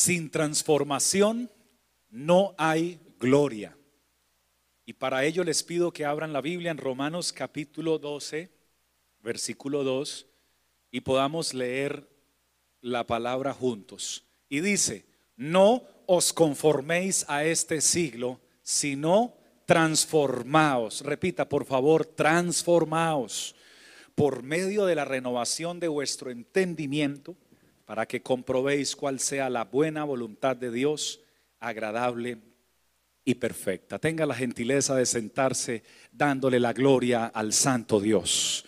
Sin transformación no hay gloria. Y para ello les pido que abran la Biblia en Romanos capítulo 12, versículo 2, y podamos leer la palabra juntos. Y dice, no os conforméis a este siglo, sino transformaos. Repita, por favor, transformaos por medio de la renovación de vuestro entendimiento, para que comprobéis cuál sea la buena voluntad de Dios, agradable y perfecta. Tenga la gentileza de sentarse dándole la gloria al Santo Dios.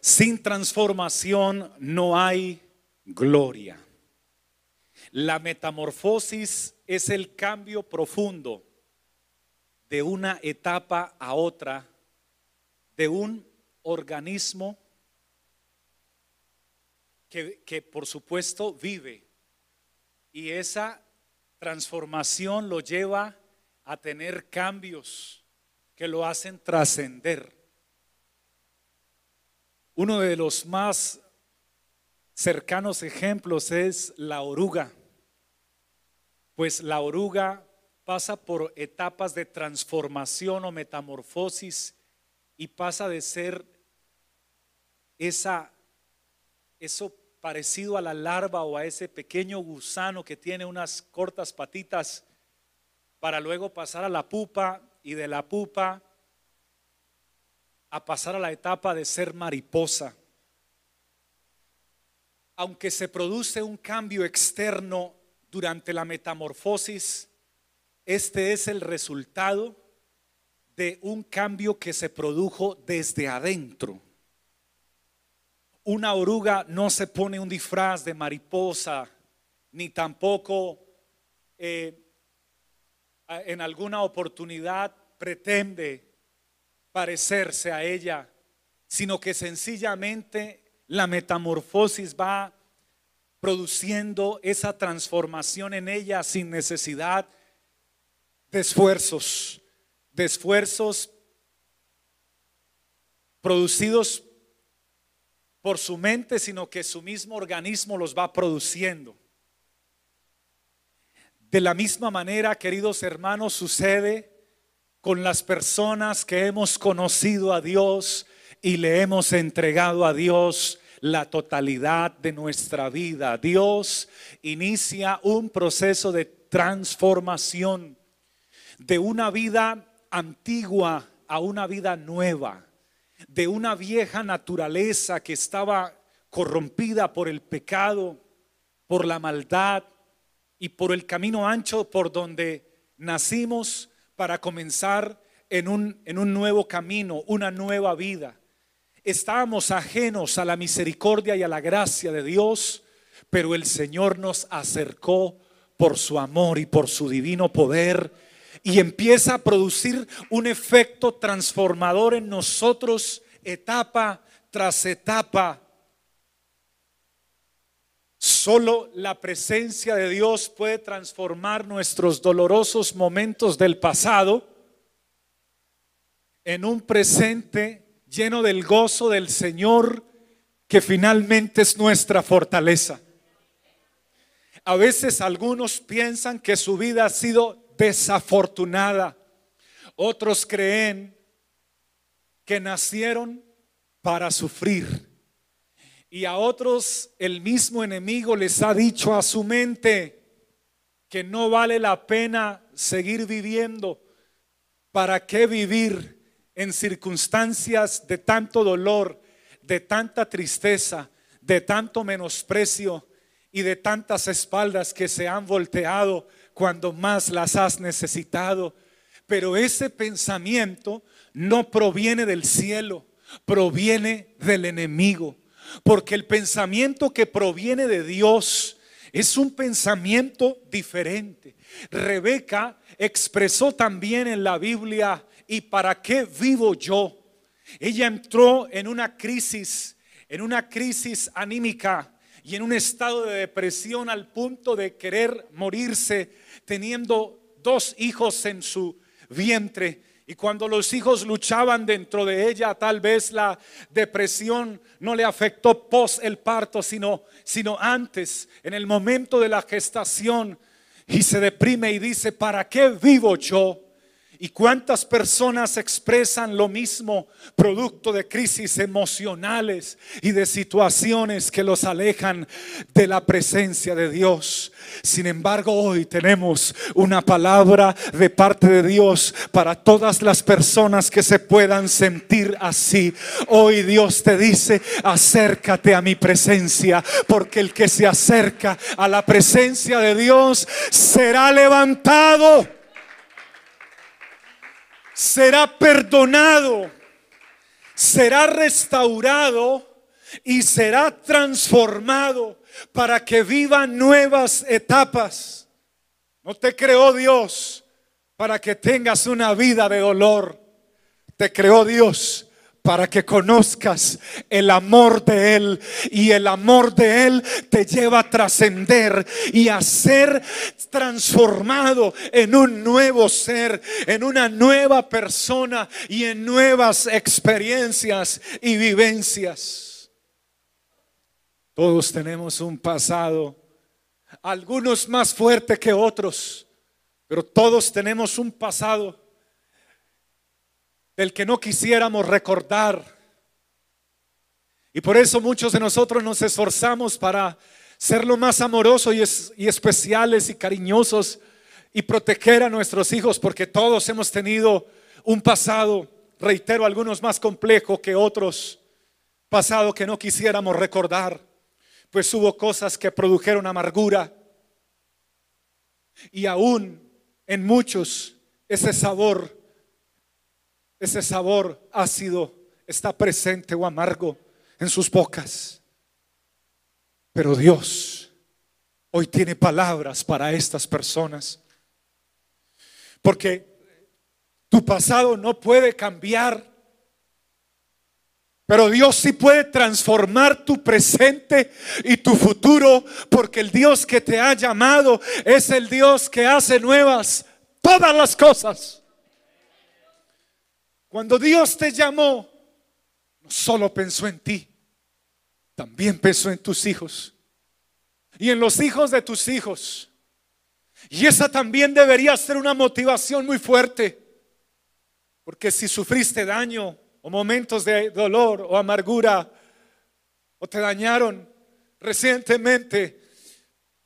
Sin transformación no hay gloria. La metamorfosis es el cambio profundo de una etapa a otra de un organismo que, por supuesto vive y esa transformación lo lleva a tener cambios que lo hacen trascender. Uno de los más cercanos ejemplos es la oruga, pues la oruga pasa por etapas de transformación o metamorfosis y pasa de ser esa, eso parecido a la larva o a ese pequeño gusano que tiene unas cortas patitas para luego pasar a la pupa y de la pupa a pasar a la etapa de ser mariposa. Aunque se produce un cambio externo durante la metamorfosis, este es el resultado de un cambio que se produjo desde adentro. Una oruga no se pone un disfraz de mariposa, ni tampoco eh, en alguna oportunidad pretende parecerse a ella, sino que sencillamente la metamorfosis va produciendo esa transformación en ella sin necesidad de esfuerzos, de esfuerzos producidos por su mente, sino que su mismo organismo los va produciendo. De la misma manera, queridos hermanos, sucede con las personas que hemos conocido a Dios y le hemos entregado a Dios la totalidad de nuestra vida. Dios inicia un proceso de transformación de una vida antigua a una vida nueva, de una vieja naturaleza que estaba corrompida por el pecado, por la maldad y por el camino ancho por donde nacimos para comenzar en un, en un nuevo camino, una nueva vida. Estábamos ajenos a la misericordia y a la gracia de Dios, pero el Señor nos acercó por su amor y por su divino poder y empieza a producir un efecto transformador en nosotros etapa tras etapa. Solo la presencia de Dios puede transformar nuestros dolorosos momentos del pasado en un presente lleno del gozo del Señor que finalmente es nuestra fortaleza. A veces algunos piensan que su vida ha sido desafortunada. Otros creen que nacieron para sufrir. Y a otros el mismo enemigo les ha dicho a su mente que no vale la pena seguir viviendo. ¿Para qué vivir en circunstancias de tanto dolor, de tanta tristeza, de tanto menosprecio y de tantas espaldas que se han volteado cuando más las has necesitado. Pero ese pensamiento no proviene del cielo, proviene del enemigo. Porque el pensamiento que proviene de Dios es un pensamiento diferente. Rebeca expresó también en la Biblia, ¿y para qué vivo yo? Ella entró en una crisis, en una crisis anímica y en un estado de depresión al punto de querer morirse teniendo dos hijos en su vientre Y cuando los hijos luchaban dentro de ella, tal vez la depresión no le afectó post el parto, sino, sino antes, en el momento de la gestación. Y se deprime y dice, ¿para qué vivo yo? ¿Y cuántas personas expresan lo mismo producto de crisis emocionales y de situaciones que los alejan de la presencia de Dios? Sin embargo, hoy tenemos una palabra de parte de Dios para todas las personas que se puedan sentir así. Hoy Dios te dice, acércate a mi presencia, porque el que se acerca a la presencia de Dios será levantado será perdonado, será restaurado y será transformado para que viva nuevas etapas. No te creó Dios para que tengas una vida de dolor. Te creó Dios para que conozcas el amor de Él. Y el amor de Él te lleva a trascender y a ser transformado en un nuevo ser, en una nueva persona y en nuevas experiencias y vivencias. Todos tenemos un pasado, algunos más fuerte que otros, pero todos tenemos un pasado del que no quisiéramos recordar. Y por eso muchos de nosotros nos esforzamos para ser lo más amorosos y, especiales y cariñosos y proteger a nuestros hijos, porque todos hemos tenido un pasado, reitero, algunos más complejo que otros, pasado que no quisiéramos recordar, pues hubo cosas que produjeron amargura y aún en muchos ese sabor ese sabor ácido está presente o amargo en sus bocas. Pero Dios hoy tiene palabras para estas personas. Porque tu pasado no puede cambiar. Pero Dios sí puede transformar tu presente y tu futuro, porque el Dios que te ha llamado es el Dios que hace nuevas todas las cosas. Cuando Dios te llamó, no solo pensó en ti, también pensó en tus hijos y en los hijos de tus hijos. Y esa también debería ser una motivación muy fuerte, porque si sufriste daño o momentos de dolor o amargura o te dañaron recientemente,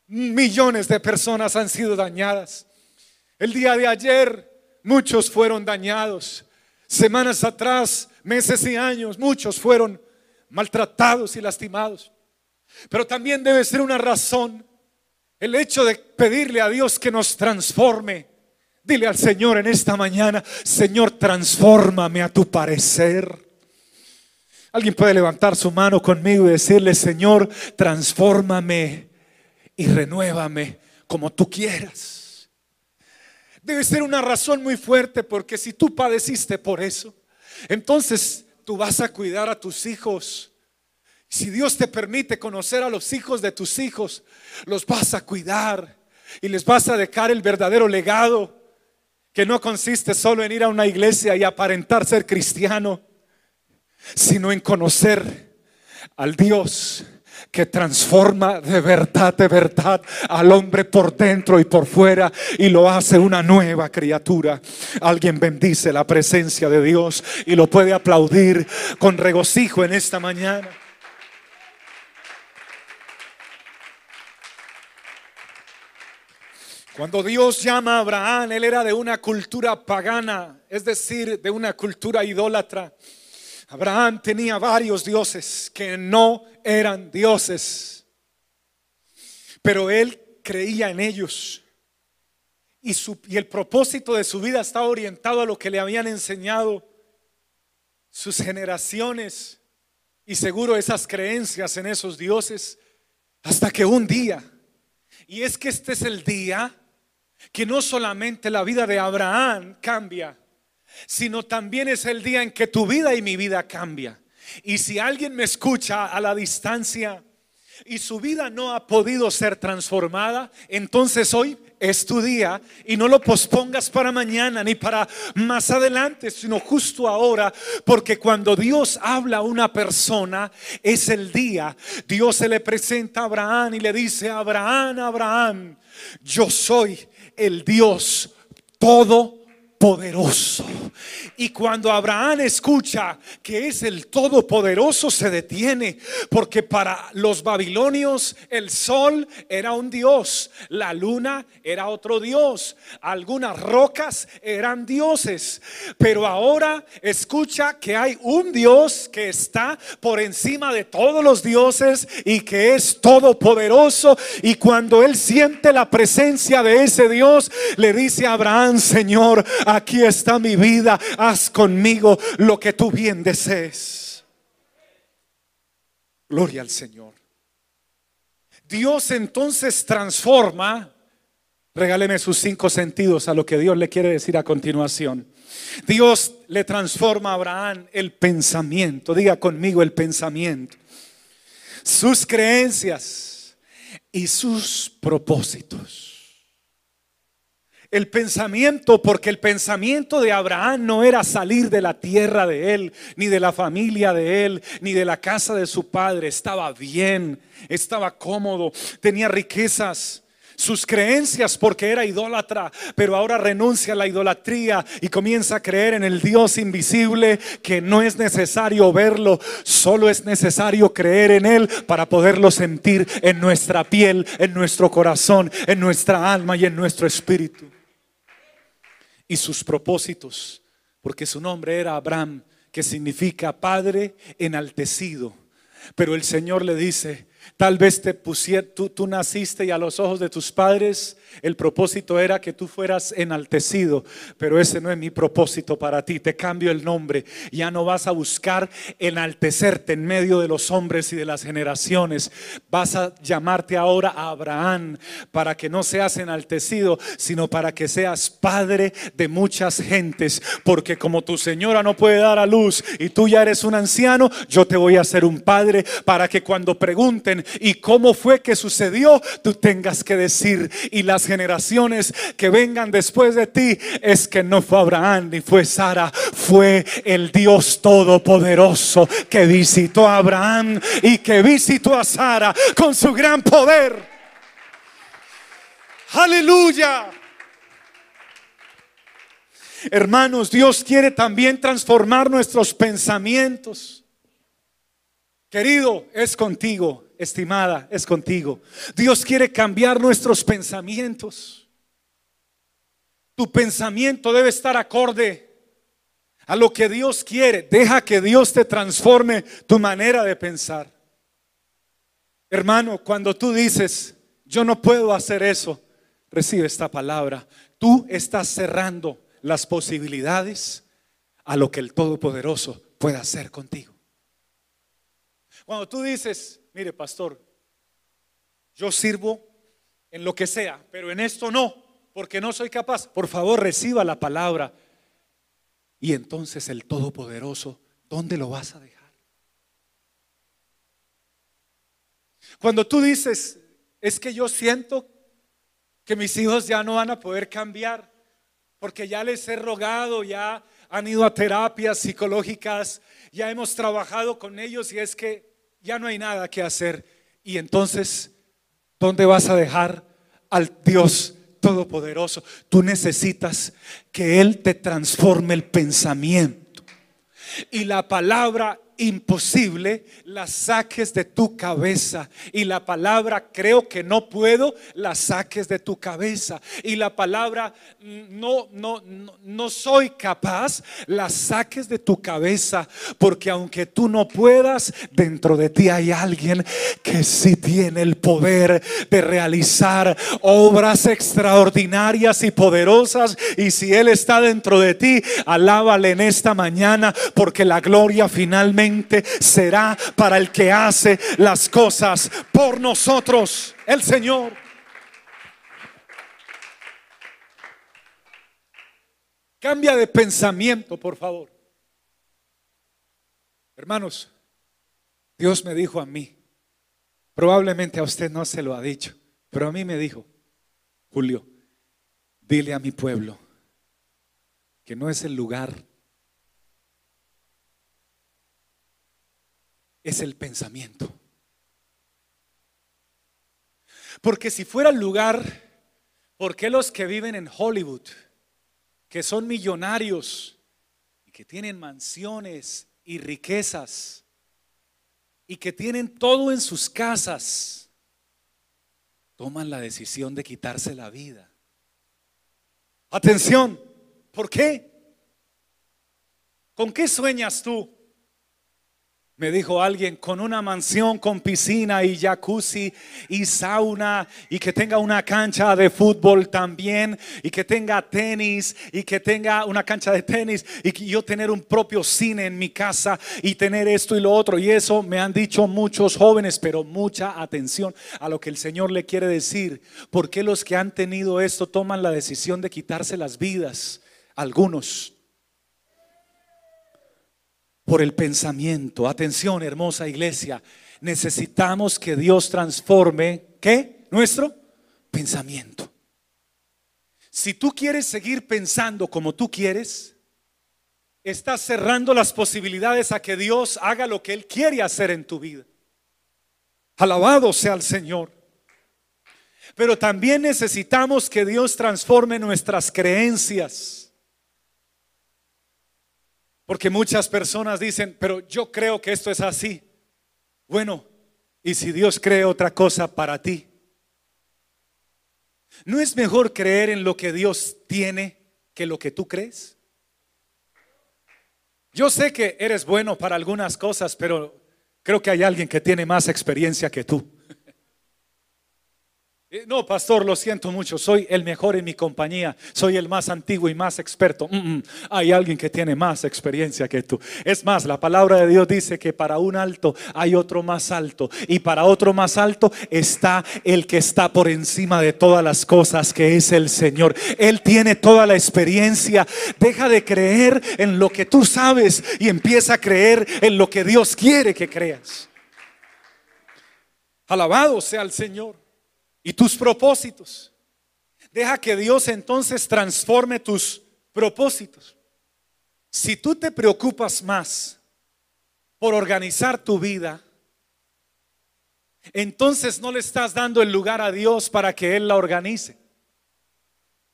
millones de personas han sido dañadas. El día de ayer muchos fueron dañados. Semanas atrás, meses y años, muchos fueron maltratados y lastimados. Pero también debe ser una razón el hecho de pedirle a Dios que nos transforme. Dile al Señor en esta mañana, Señor, transfórmame a tu parecer. Alguien puede levantar su mano conmigo y decirle, Señor, transfórmame y renuévame como tú quieras. Debe ser una razón muy fuerte porque si tú padeciste por eso, entonces tú vas a cuidar a tus hijos. Si Dios te permite conocer a los hijos de tus hijos, los vas a cuidar y les vas a dejar el verdadero legado que no consiste solo en ir a una iglesia y aparentar ser cristiano, sino en conocer al Dios que transforma de verdad, de verdad al hombre por dentro y por fuera y lo hace una nueva criatura. Alguien bendice la presencia de Dios y lo puede aplaudir con regocijo en esta mañana. Cuando Dios llama a Abraham, él era de una cultura pagana, es decir, de una cultura idólatra. Abraham tenía varios dioses que no eran dioses, pero él creía en ellos. Y, y, el propósito de su vida estaba orientado a lo que le habían enseñado sus generaciones y seguro esas creencias en esos dioses, hasta que un día, y es que este es el día que no solamente la vida de Abraham cambia, sino también es el día en que tu vida y mi vida cambia. Y si alguien me escucha a la distancia y su vida no ha podido ser transformada, entonces hoy es tu día y no lo pospongas para mañana ni para más adelante, sino justo ahora, porque cuando Dios habla a una persona es el día. Dios se le presenta a Abraham y le dice, Abraham, Abraham, yo soy el Dios todopoderoso. Y cuando Abraham escucha que es el Todopoderoso, se detiene, porque para los babilonios el sol era un dios, la luna era otro dios, algunas rocas eran dioses, pero ahora escucha que hay un dios que está por encima de todos los dioses y que es todopoderoso. Y cuando él siente la presencia de ese dios, le dice a Abraham, Señor, aquí está mi vida haz conmigo lo que tú bien desees. Gloria al Señor. Dios entonces transforma, regáleme sus cinco sentidos a lo que Dios le quiere decir a continuación. Dios le transforma a Abraham el pensamiento, diga conmigo el pensamiento, sus creencias y sus propósitos. El pensamiento, porque el pensamiento de Abraham no era salir de la tierra de él, ni de la familia de él, ni de la casa de su padre. Estaba bien, estaba cómodo, tenía riquezas. Sus creencias porque era idólatra, pero ahora renuncia a la idolatría y comienza a creer en el Dios invisible que no es necesario verlo, solo es necesario creer en Él para poderlo sentir en nuestra piel, en nuestro corazón, en nuestra alma y en nuestro espíritu y sus propósitos, porque su nombre era Abraham, que significa Padre enaltecido. Pero el Señor le dice, tal vez te pusiera, tú, tú naciste y a los ojos de tus padres el propósito era que tú fueras enaltecido, pero ese no es mi propósito para ti. Te cambio el nombre. Ya no vas a buscar enaltecerte en medio de los hombres y de las generaciones. Vas a llamarte ahora Abraham para que no seas enaltecido, sino para que seas padre de muchas gentes. Porque como tu señora no puede dar a luz y tú ya eres un anciano, yo te voy a hacer un padre para que cuando pregunten y cómo fue que sucedió, tú tengas que decir y las generaciones que vengan después de ti es que no fue Abraham ni fue Sara, fue el Dios Todopoderoso que visitó a Abraham y que visitó a Sara con su gran poder. Aleluya. Hermanos, Dios quiere también transformar nuestros pensamientos. Querido, es contigo estimada, es contigo. Dios quiere cambiar nuestros pensamientos. Tu pensamiento debe estar acorde a lo que Dios quiere. Deja que Dios te transforme tu manera de pensar. Hermano, cuando tú dices, yo no puedo hacer eso, recibe esta palabra. Tú estás cerrando las posibilidades a lo que el Todopoderoso pueda hacer contigo. Cuando tú dices, mire pastor, yo sirvo en lo que sea, pero en esto no, porque no soy capaz. Por favor, reciba la palabra. Y entonces el Todopoderoso, ¿dónde lo vas a dejar? Cuando tú dices, es que yo siento que mis hijos ya no van a poder cambiar, porque ya les he rogado, ya han ido a terapias psicológicas, ya hemos trabajado con ellos y es que ya no hay nada que hacer. Y entonces, ¿dónde vas a dejar al Dios Todopoderoso? Tú necesitas que Él te transforme el pensamiento. Y la palabra imposible la saques de tu cabeza. Y la palabra creo que no puedo, la saques de tu cabeza. Y la palabra no, no, no, soy capaz, la saques de tu cabeza. Porque aunque tú no puedas, dentro de ti hay alguien que sí tiene el poder de realizar obras extraordinarias y poderosas. Y si Él está dentro de ti, alábale en esta mañana porque la gloria finalmente será para el que hace las cosas por nosotros, el Señor. Cambia de pensamiento, por favor. Hermanos, Dios me dijo a mí, probablemente a usted no se lo ha dicho, pero a mí me dijo, Julio, Dile a mi pueblo que no es el lugar, es el pensamiento. Porque si fuera el lugar, ¿por qué los que viven en Hollywood, que son millonarios y que tienen mansiones y riquezas y que tienen todo en sus casas, toman la decisión de quitarse la vida? Atención, ¿por qué? ¿Con qué sueñas tú? Me dijo alguien con una mansión con piscina y jacuzzi y sauna y que tenga una cancha de fútbol también y que tenga tenis y que tenga una cancha de tenis y que yo tener un propio cine en mi casa y tener esto y lo otro. Y eso me han dicho muchos jóvenes, pero mucha atención a lo que el Señor le quiere decir. porque los que han tenido esto toman la decisión de quitarse las vidas? Algunos por el pensamiento. Atención, hermosa iglesia. Necesitamos que Dios transforme, ¿qué? Nuestro pensamiento. Si tú quieres seguir pensando como tú quieres, estás cerrando las posibilidades a que Dios haga lo que Él quiere hacer en tu vida. Alabado sea el Señor. Pero también necesitamos que Dios transforme nuestras creencias. Porque muchas personas dicen, pero yo creo que esto es así. Bueno, ¿y si Dios cree otra cosa para ti? ¿No es mejor creer en lo que Dios tiene que lo que tú crees? Yo sé que eres bueno para algunas cosas, pero creo que hay alguien que tiene más experiencia que tú. Eh, no, pastor, lo siento mucho, soy el mejor en mi compañía, soy el más antiguo y más experto. Mm, mm, hay alguien que tiene más experiencia que tú. Es más, la palabra de Dios dice que para un alto hay otro más alto y para otro más alto está el que está por encima de todas las cosas, que es el Señor. Él tiene toda la experiencia. Deja de creer en lo que tú sabes y empieza a creer en lo que Dios quiere que creas. Alabado sea el Señor y tus propósitos. Deja que Dios entonces transforme tus propósitos. Si tú te preocupas más por organizar tu vida, entonces no le estás dando el lugar a Dios para que Él la organice.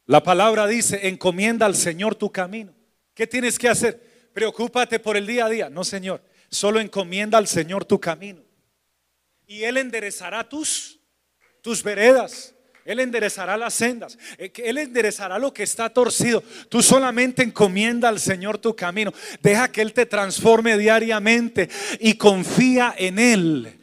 La palabra dice, encomienda al Señor tu camino. ¿Qué tienes que hacer? Preocúpate por el día a día. No, Señor, solo encomienda al Señor tu camino. Y Él enderezará tus tus veredas. Él enderezará las sendas. Eh, Él enderezará lo que está torcido. Tú solamente encomienda al Señor tu camino. Deja que Él te transforme diariamente y confía en Él.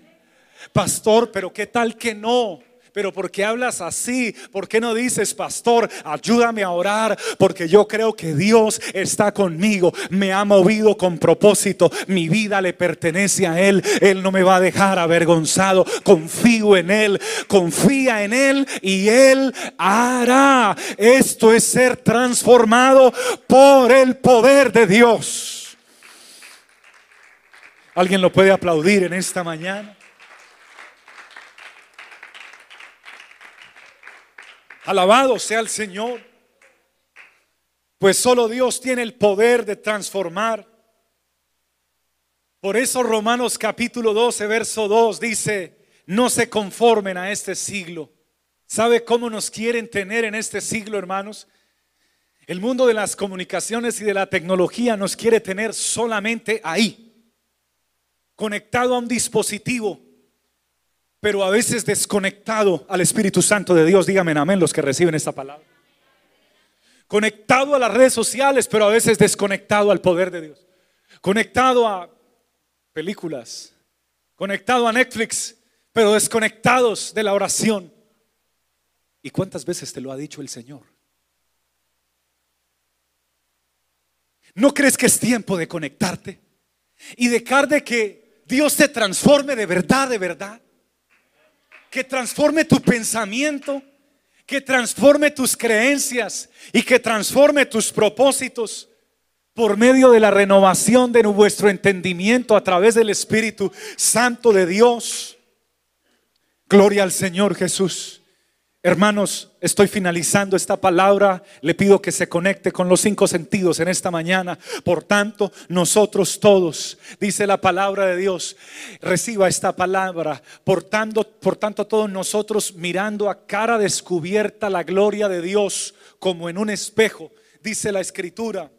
Pastor, pero ¿qué tal que no? Pero ¿por qué hablas así? ¿Por qué no dices, pastor, ayúdame a orar? Porque yo creo que Dios está conmigo. Me ha movido con propósito. Mi vida le pertenece a Él. Él no me va a dejar avergonzado. Confío en Él. Confía en Él y Él hará. Esto es ser transformado por el poder de Dios. ¿Alguien lo puede aplaudir en esta mañana? Alabado sea el Señor. Pues solo Dios tiene el poder de transformar. Por eso Romanos capítulo 12, verso 2 dice, no se conformen a este siglo. ¿Sabe cómo nos quieren tener en este siglo, hermanos? El mundo de las comunicaciones y de la tecnología nos quiere tener solamente ahí, conectado a un dispositivo pero a veces desconectado al Espíritu Santo de Dios. Dígame amén los que reciben esta palabra. Conectado a las redes sociales, pero a veces desconectado al poder de Dios. Conectado a películas, conectado a Netflix, pero desconectados de la oración. ¿Y cuántas veces te lo ha dicho el Señor? ¿No crees que es tiempo de conectarte y dejar de que Dios te transforme de verdad, de verdad? Que transforme tu pensamiento, que transforme tus creencias y que transforme tus propósitos por medio de la renovación de vuestro entendimiento a través del Espíritu Santo de Dios. Gloria al Señor Jesús. Hermanos, estoy finalizando esta palabra. Le pido que se conecte con los cinco sentidos en esta mañana. Por tanto, nosotros todos, dice la palabra de Dios, reciba esta palabra. Por tanto, por tanto, todos nosotros mirando a cara descubierta la gloria de Dios como en un espejo, dice la escritura,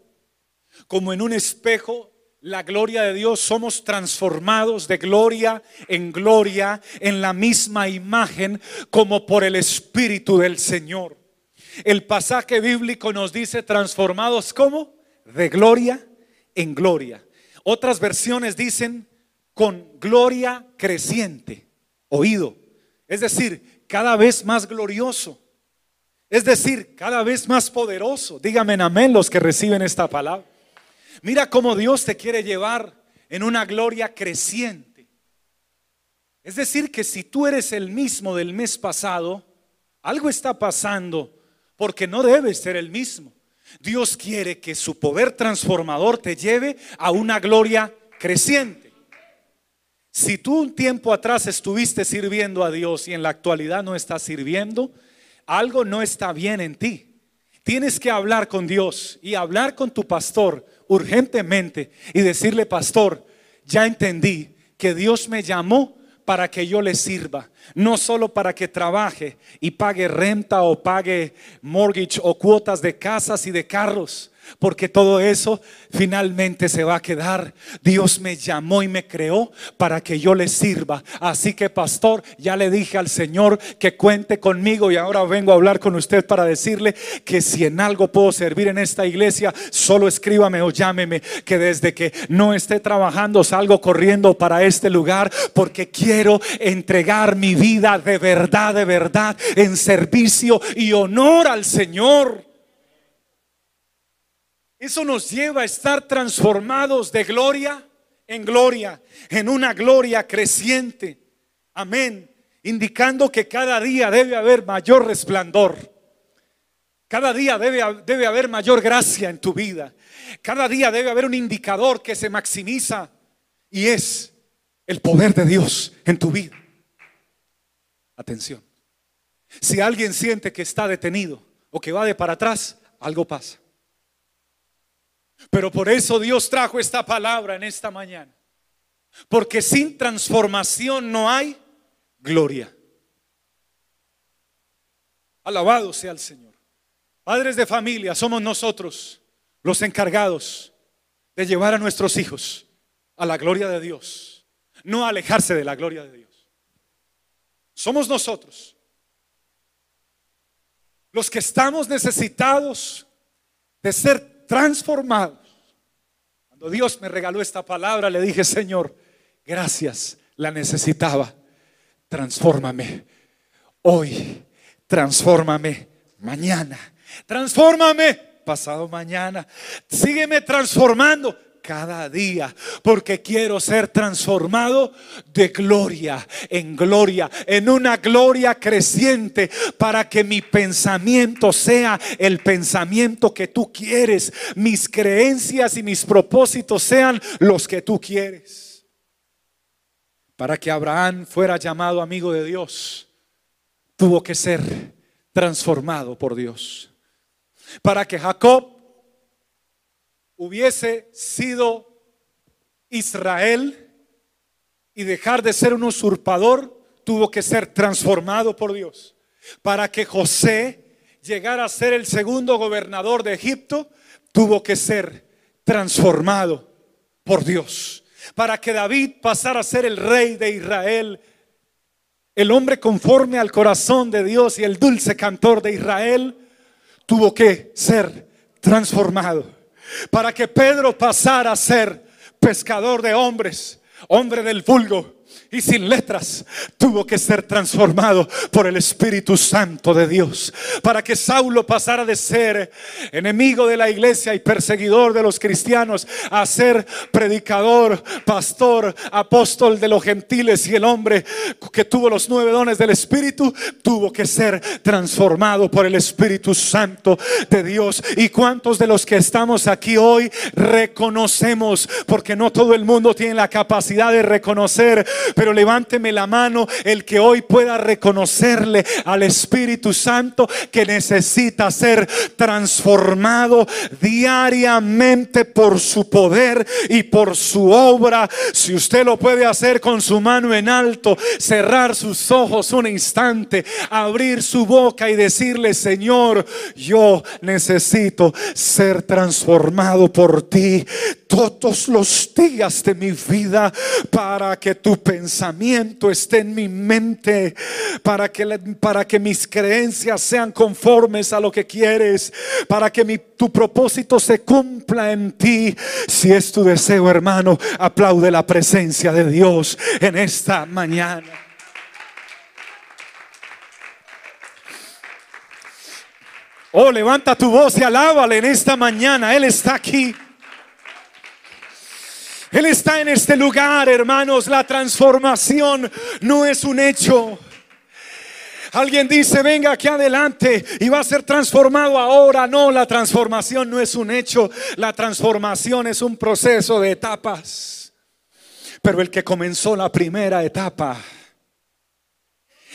como en un espejo la gloria de Dios, somos transformados de gloria en gloria en la misma imagen como por el Espíritu del Señor. El pasaje bíblico nos dice transformados como de gloria en gloria. Otras versiones dicen con gloria creciente, oído. Es decir, cada vez más glorioso. Es decir, cada vez más poderoso. Díganme amén los que reciben esta palabra. Mira cómo Dios te quiere llevar en una gloria creciente. Es decir, que si tú eres el mismo del mes pasado, algo está pasando porque no debes ser el mismo. Dios quiere que su poder transformador te lleve a una gloria creciente. Si tú un tiempo atrás estuviste sirviendo a Dios y en la actualidad no estás sirviendo, algo no está bien en ti. Tienes que hablar con Dios y hablar con tu pastor urgentemente y decirle, pastor, ya entendí que Dios me llamó para que yo le sirva, no solo para que trabaje y pague renta o pague mortgage o cuotas de casas y de carros, porque todo eso finalmente se va a quedar. Dios me llamó y me creó para que yo le sirva. Así que pastor, ya le dije al Señor que cuente conmigo y ahora vengo a hablar con usted para decirle que si en algo puedo servir en esta iglesia, solo escríbame o llámeme, que desde que no esté trabajando salgo corriendo para este lugar porque quiero entregar mi vida de verdad, de verdad, en servicio y honor al Señor. Eso nos lleva a estar transformados de gloria en gloria, en una gloria creciente. Amén. Indicando que cada día debe haber mayor resplandor. Cada día debe, debe haber mayor gracia en tu vida. Cada día debe haber un indicador que se maximiza y es el poder de Dios en tu vida. Atención. Si alguien siente que está detenido o que va de para atrás, algo pasa. Pero por eso Dios trajo esta palabra en esta mañana. Porque sin transformación no hay gloria. Alabado sea el Señor. Padres de familia, somos nosotros los encargados de llevar a nuestros hijos a la gloria de Dios, no alejarse de la gloria de Dios. Somos nosotros los que estamos necesitados de ser transformados. Cuando Dios me regaló esta palabra, le dije, Señor, gracias, la necesitaba. Transfórmame hoy, transfórmame mañana, transfórmame pasado mañana, sígueme transformando cada día, porque quiero ser transformado de gloria en gloria, en una gloria creciente, para que mi pensamiento sea el pensamiento que tú quieres, mis creencias y mis propósitos sean los que tú quieres. Para que Abraham fuera llamado amigo de Dios, tuvo que ser transformado por Dios. Para que Jacob hubiese sido Israel y dejar de ser un usurpador, tuvo que ser transformado por Dios. Para que José llegara a ser el segundo gobernador de Egipto, tuvo que ser transformado por Dios. Para que David pasara a ser el rey de Israel, el hombre conforme al corazón de Dios y el dulce cantor de Israel, tuvo que ser transformado para que Pedro pasara a ser pescador de hombres, hombre del vulgo y sin letras, tuvo que ser transformado por el Espíritu Santo de Dios. Para que Saulo pasara de ser enemigo de la iglesia y perseguidor de los cristianos a ser predicador, pastor, apóstol de los gentiles y el hombre que tuvo los nueve dones del Espíritu, tuvo que ser transformado por el Espíritu Santo de Dios. ¿Y cuántos de los que estamos aquí hoy reconocemos, porque no todo el mundo tiene la capacidad de reconocer pero levánteme la mano el que hoy pueda reconocerle al Espíritu Santo que necesita ser transformado diariamente por su poder y por su obra. Si usted lo puede hacer con su mano en alto, cerrar sus ojos un instante, abrir su boca y decirle, Señor, yo necesito ser transformado por ti todos los días de mi vida para que tu pensamiento esté en mi mente, para que, para que mis creencias sean conformes a lo que quieres, para que tu propósito se cumpla en ti. Si es tu deseo, hermano, aplaude la presencia de Dios en esta mañana. Oh, levanta tu voz y alábale en esta mañana. Él está aquí. Él está en este lugar, hermanos. La transformación no es un hecho. Alguien dice, venga aquí adelante y va a ser transformado ahora. No, la transformación no es un hecho. La transformación es un proceso de etapas. Pero el que comenzó la primera etapa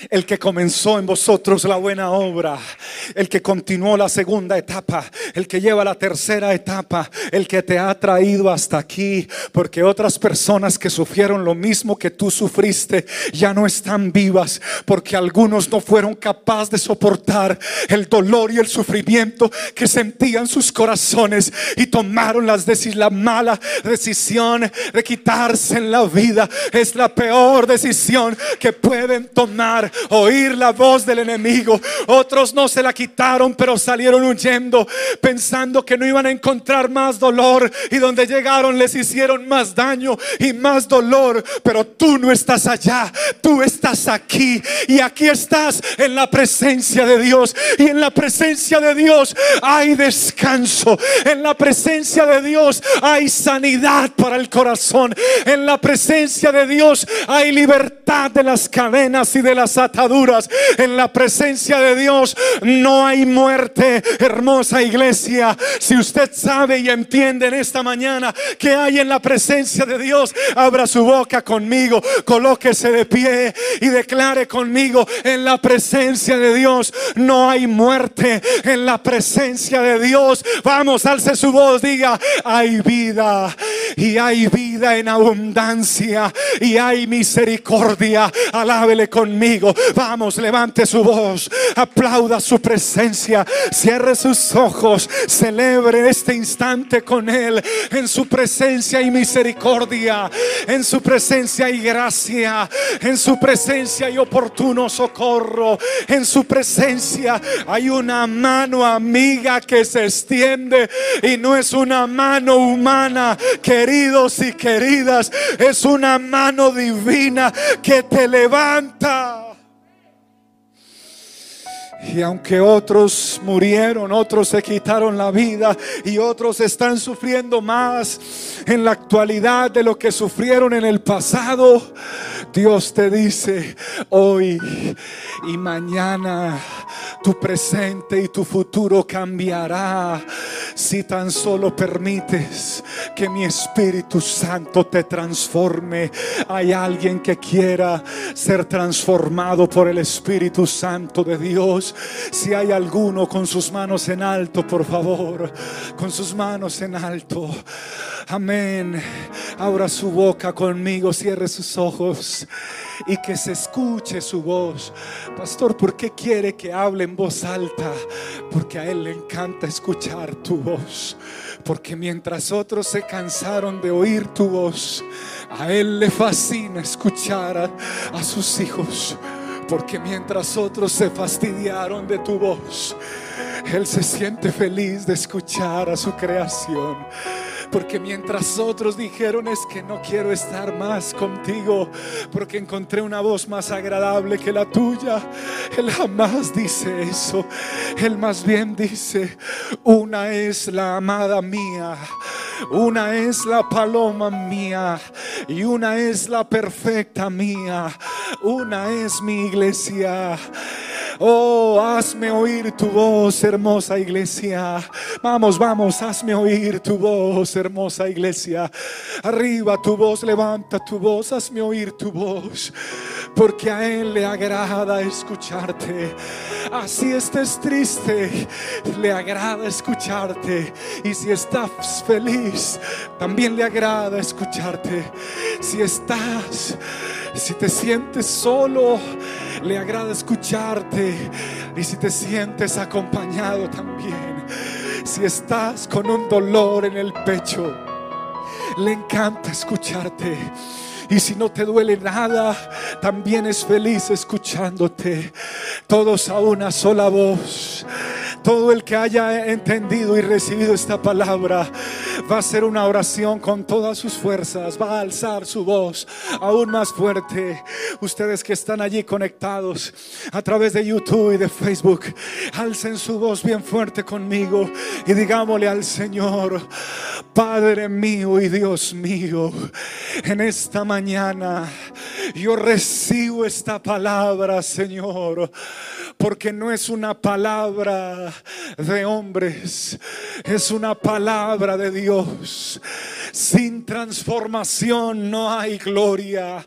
el que comenzó en vosotros la buena obra, el que continuó la segunda etapa, el que lleva la tercera etapa, el que te ha traído hasta aquí, porque otras personas que sufrieron lo mismo que tú sufriste ya no están vivas, porque algunos no fueron capaces de soportar el dolor y el sufrimiento que sentían sus corazones y tomaron las la mala decisión de quitarse en la vida. Es la peor decisión que pueden tomar oír la voz del enemigo. Otros no se la quitaron, pero salieron huyendo pensando que no iban a encontrar más dolor. Y donde llegaron les hicieron más daño y más dolor. Pero tú no estás allá, tú estás aquí. Y aquí estás en la presencia de Dios. Y en la presencia de Dios hay descanso. En la presencia de Dios hay sanidad para el corazón. En la presencia de Dios hay libertad de las cadenas y de las ataduras. En la presencia de Dios no hay muerte, hermosa iglesia. Si usted sabe y entiende en esta mañana que hay en la presencia de Dios, abra su boca conmigo, colóquese de pie y declare conmigo, en la presencia de Dios no hay muerte, en la presencia de Dios, vamos, alce su voz, diga, hay vida y hay vida en abundancia y hay misericordia, alábele conmigo. Vamos, levante su voz, aplauda su presencia, cierre sus ojos, celebre este instante con Él. En su presencia y misericordia, en su presencia y gracia, en su presencia y oportuno socorro, en su presencia hay una mano amiga que se extiende y no es una mano humana, queridos y queridas, es una mano divina que te levanta. Y aunque otros murieron, otros se quitaron la vida y otros están sufriendo más en la actualidad de lo que sufrieron en el pasado, Dios te dice hoy y mañana tu presente y tu futuro cambiará si tan solo permites que mi Espíritu Santo te transforme. Hay alguien que quiera ser transformado por el Espíritu Santo de Dios. Si hay alguno con sus manos en alto, por favor, con sus manos en alto. Amén. Abra su boca conmigo, cierre sus ojos y que se escuche su voz. Pastor, ¿por qué quiere que hable en voz alta? Porque a Él le encanta escuchar tu voz. Porque mientras otros se cansaron de oír tu voz, a Él le fascina escuchar a, a sus hijos. Porque mientras otros se fastidiaron de tu voz, Él se siente feliz de escuchar a su creación. Porque mientras otros dijeron es que no quiero estar más contigo, porque encontré una voz más agradable que la tuya, Él jamás dice eso. Él más bien dice, una es la amada mía, una es la paloma mía y una es la perfecta mía, una es mi iglesia. Oh, hazme oír tu voz, hermosa iglesia. Vamos, vamos, hazme oír tu voz, hermosa iglesia. Arriba tu voz, levanta tu voz, hazme oír tu voz. Porque a Él le agrada escucharte. Así estés triste, le agrada escucharte. Y si estás feliz, también le agrada escucharte. Si estás, si te sientes solo, le agrada escucharte. Y si te sientes acompañado también. Si estás con un dolor en el pecho, le encanta escucharte. Y si no te duele nada, también es feliz escuchándote. Todos a una sola voz. Todo el que haya entendido y recibido esta palabra va a hacer una oración con todas sus fuerzas, va a alzar su voz aún más fuerte. Ustedes que están allí conectados a través de YouTube y de Facebook, alcen su voz bien fuerte conmigo y digámosle al Señor, Padre mío y Dios mío, en esta mañana yo recibo esta palabra, Señor porque no es una palabra de hombres, es una palabra de Dios. Sin transformación no hay gloria.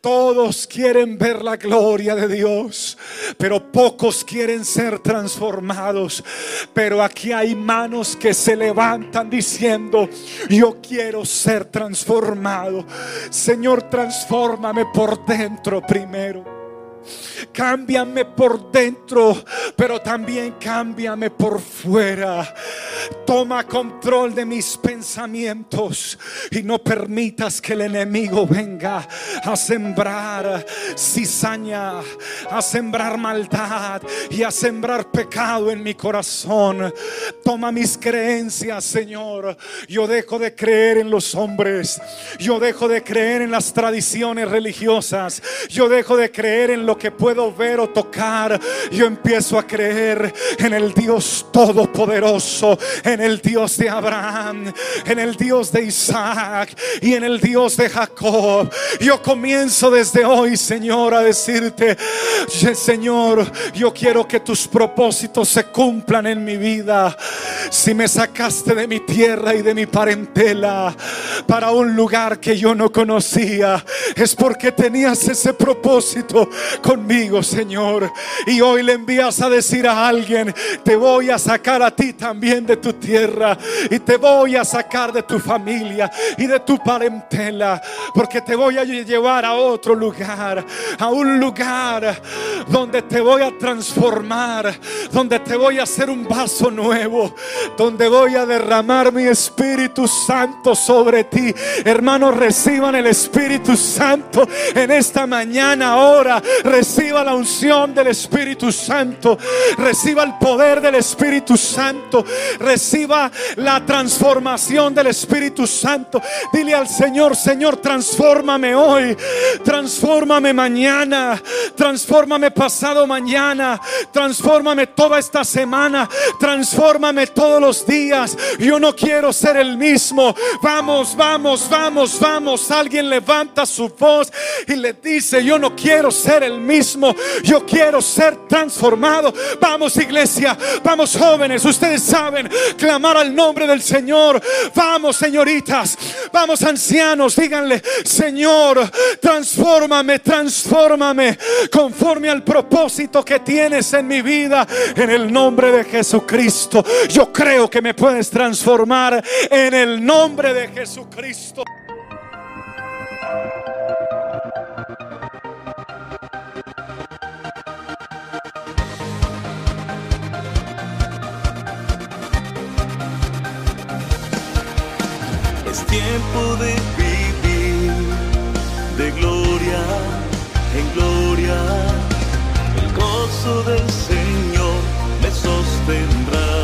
Todos quieren ver la gloria de Dios, pero pocos quieren ser transformados. Pero aquí hay manos que se levantan diciendo, yo quiero ser transformado. Señor, transfórmame por dentro primero. Cámbiame por dentro, pero también cámbiame por fuera. Toma control de mis pensamientos y no permitas que el enemigo venga a sembrar cizaña, a sembrar maldad y a sembrar pecado en mi corazón. Toma mis creencias, Señor. Yo dejo de creer en los hombres. Yo dejo de creer en las tradiciones religiosas. Yo dejo de creer en lo que puedo ver o tocar, yo empiezo a creer en el Dios todopoderoso, en el Dios de Abraham, en el Dios de Isaac y en el Dios de Jacob. Yo comienzo desde hoy, Señor, a decirte, Señor, yo quiero que tus propósitos se cumplan en mi vida. Si me sacaste de mi tierra y de mi parentela para un lugar que yo no conocía, es porque tenías ese propósito conmigo, Señor. Y hoy le envías a decir a alguien, te voy a sacar a ti también de tu tierra y te voy a sacar de tu familia y de tu parentela, porque te voy a llevar a otro lugar, a un lugar donde te voy a transformar, donde te voy a hacer un vaso nuevo, donde voy a derramar mi Espíritu Santo sobre ti. Hermanos, reciban el Espíritu Santo en esta mañana ahora. Reciba la unción del Espíritu Santo. Reciba el poder del Espíritu Santo. Reciba la transformación del Espíritu Santo. Dile al Señor, Señor, transfórmame hoy. Transfórmame mañana. Transfórmame pasado mañana. Transfórmame toda esta semana. Transfórmame todos los días. Yo no quiero ser el mismo. Vamos, vamos, vamos, vamos. Alguien levanta su voz y le dice, yo no quiero ser el mismo. Yo quiero ser transformado. Vamos iglesia, vamos jóvenes. Ustedes saben clamar al nombre del Señor. Vamos señoritas, vamos ancianos. Díganle, Señor, transfórmame, transfórmame conforme al propósito que tienes en mi vida. En el nombre de Jesucristo. Yo creo que me puedes transformar en el nombre de Jesucristo. tiempo de vivir de gloria en gloria. El gozo del Señor me sostendrá.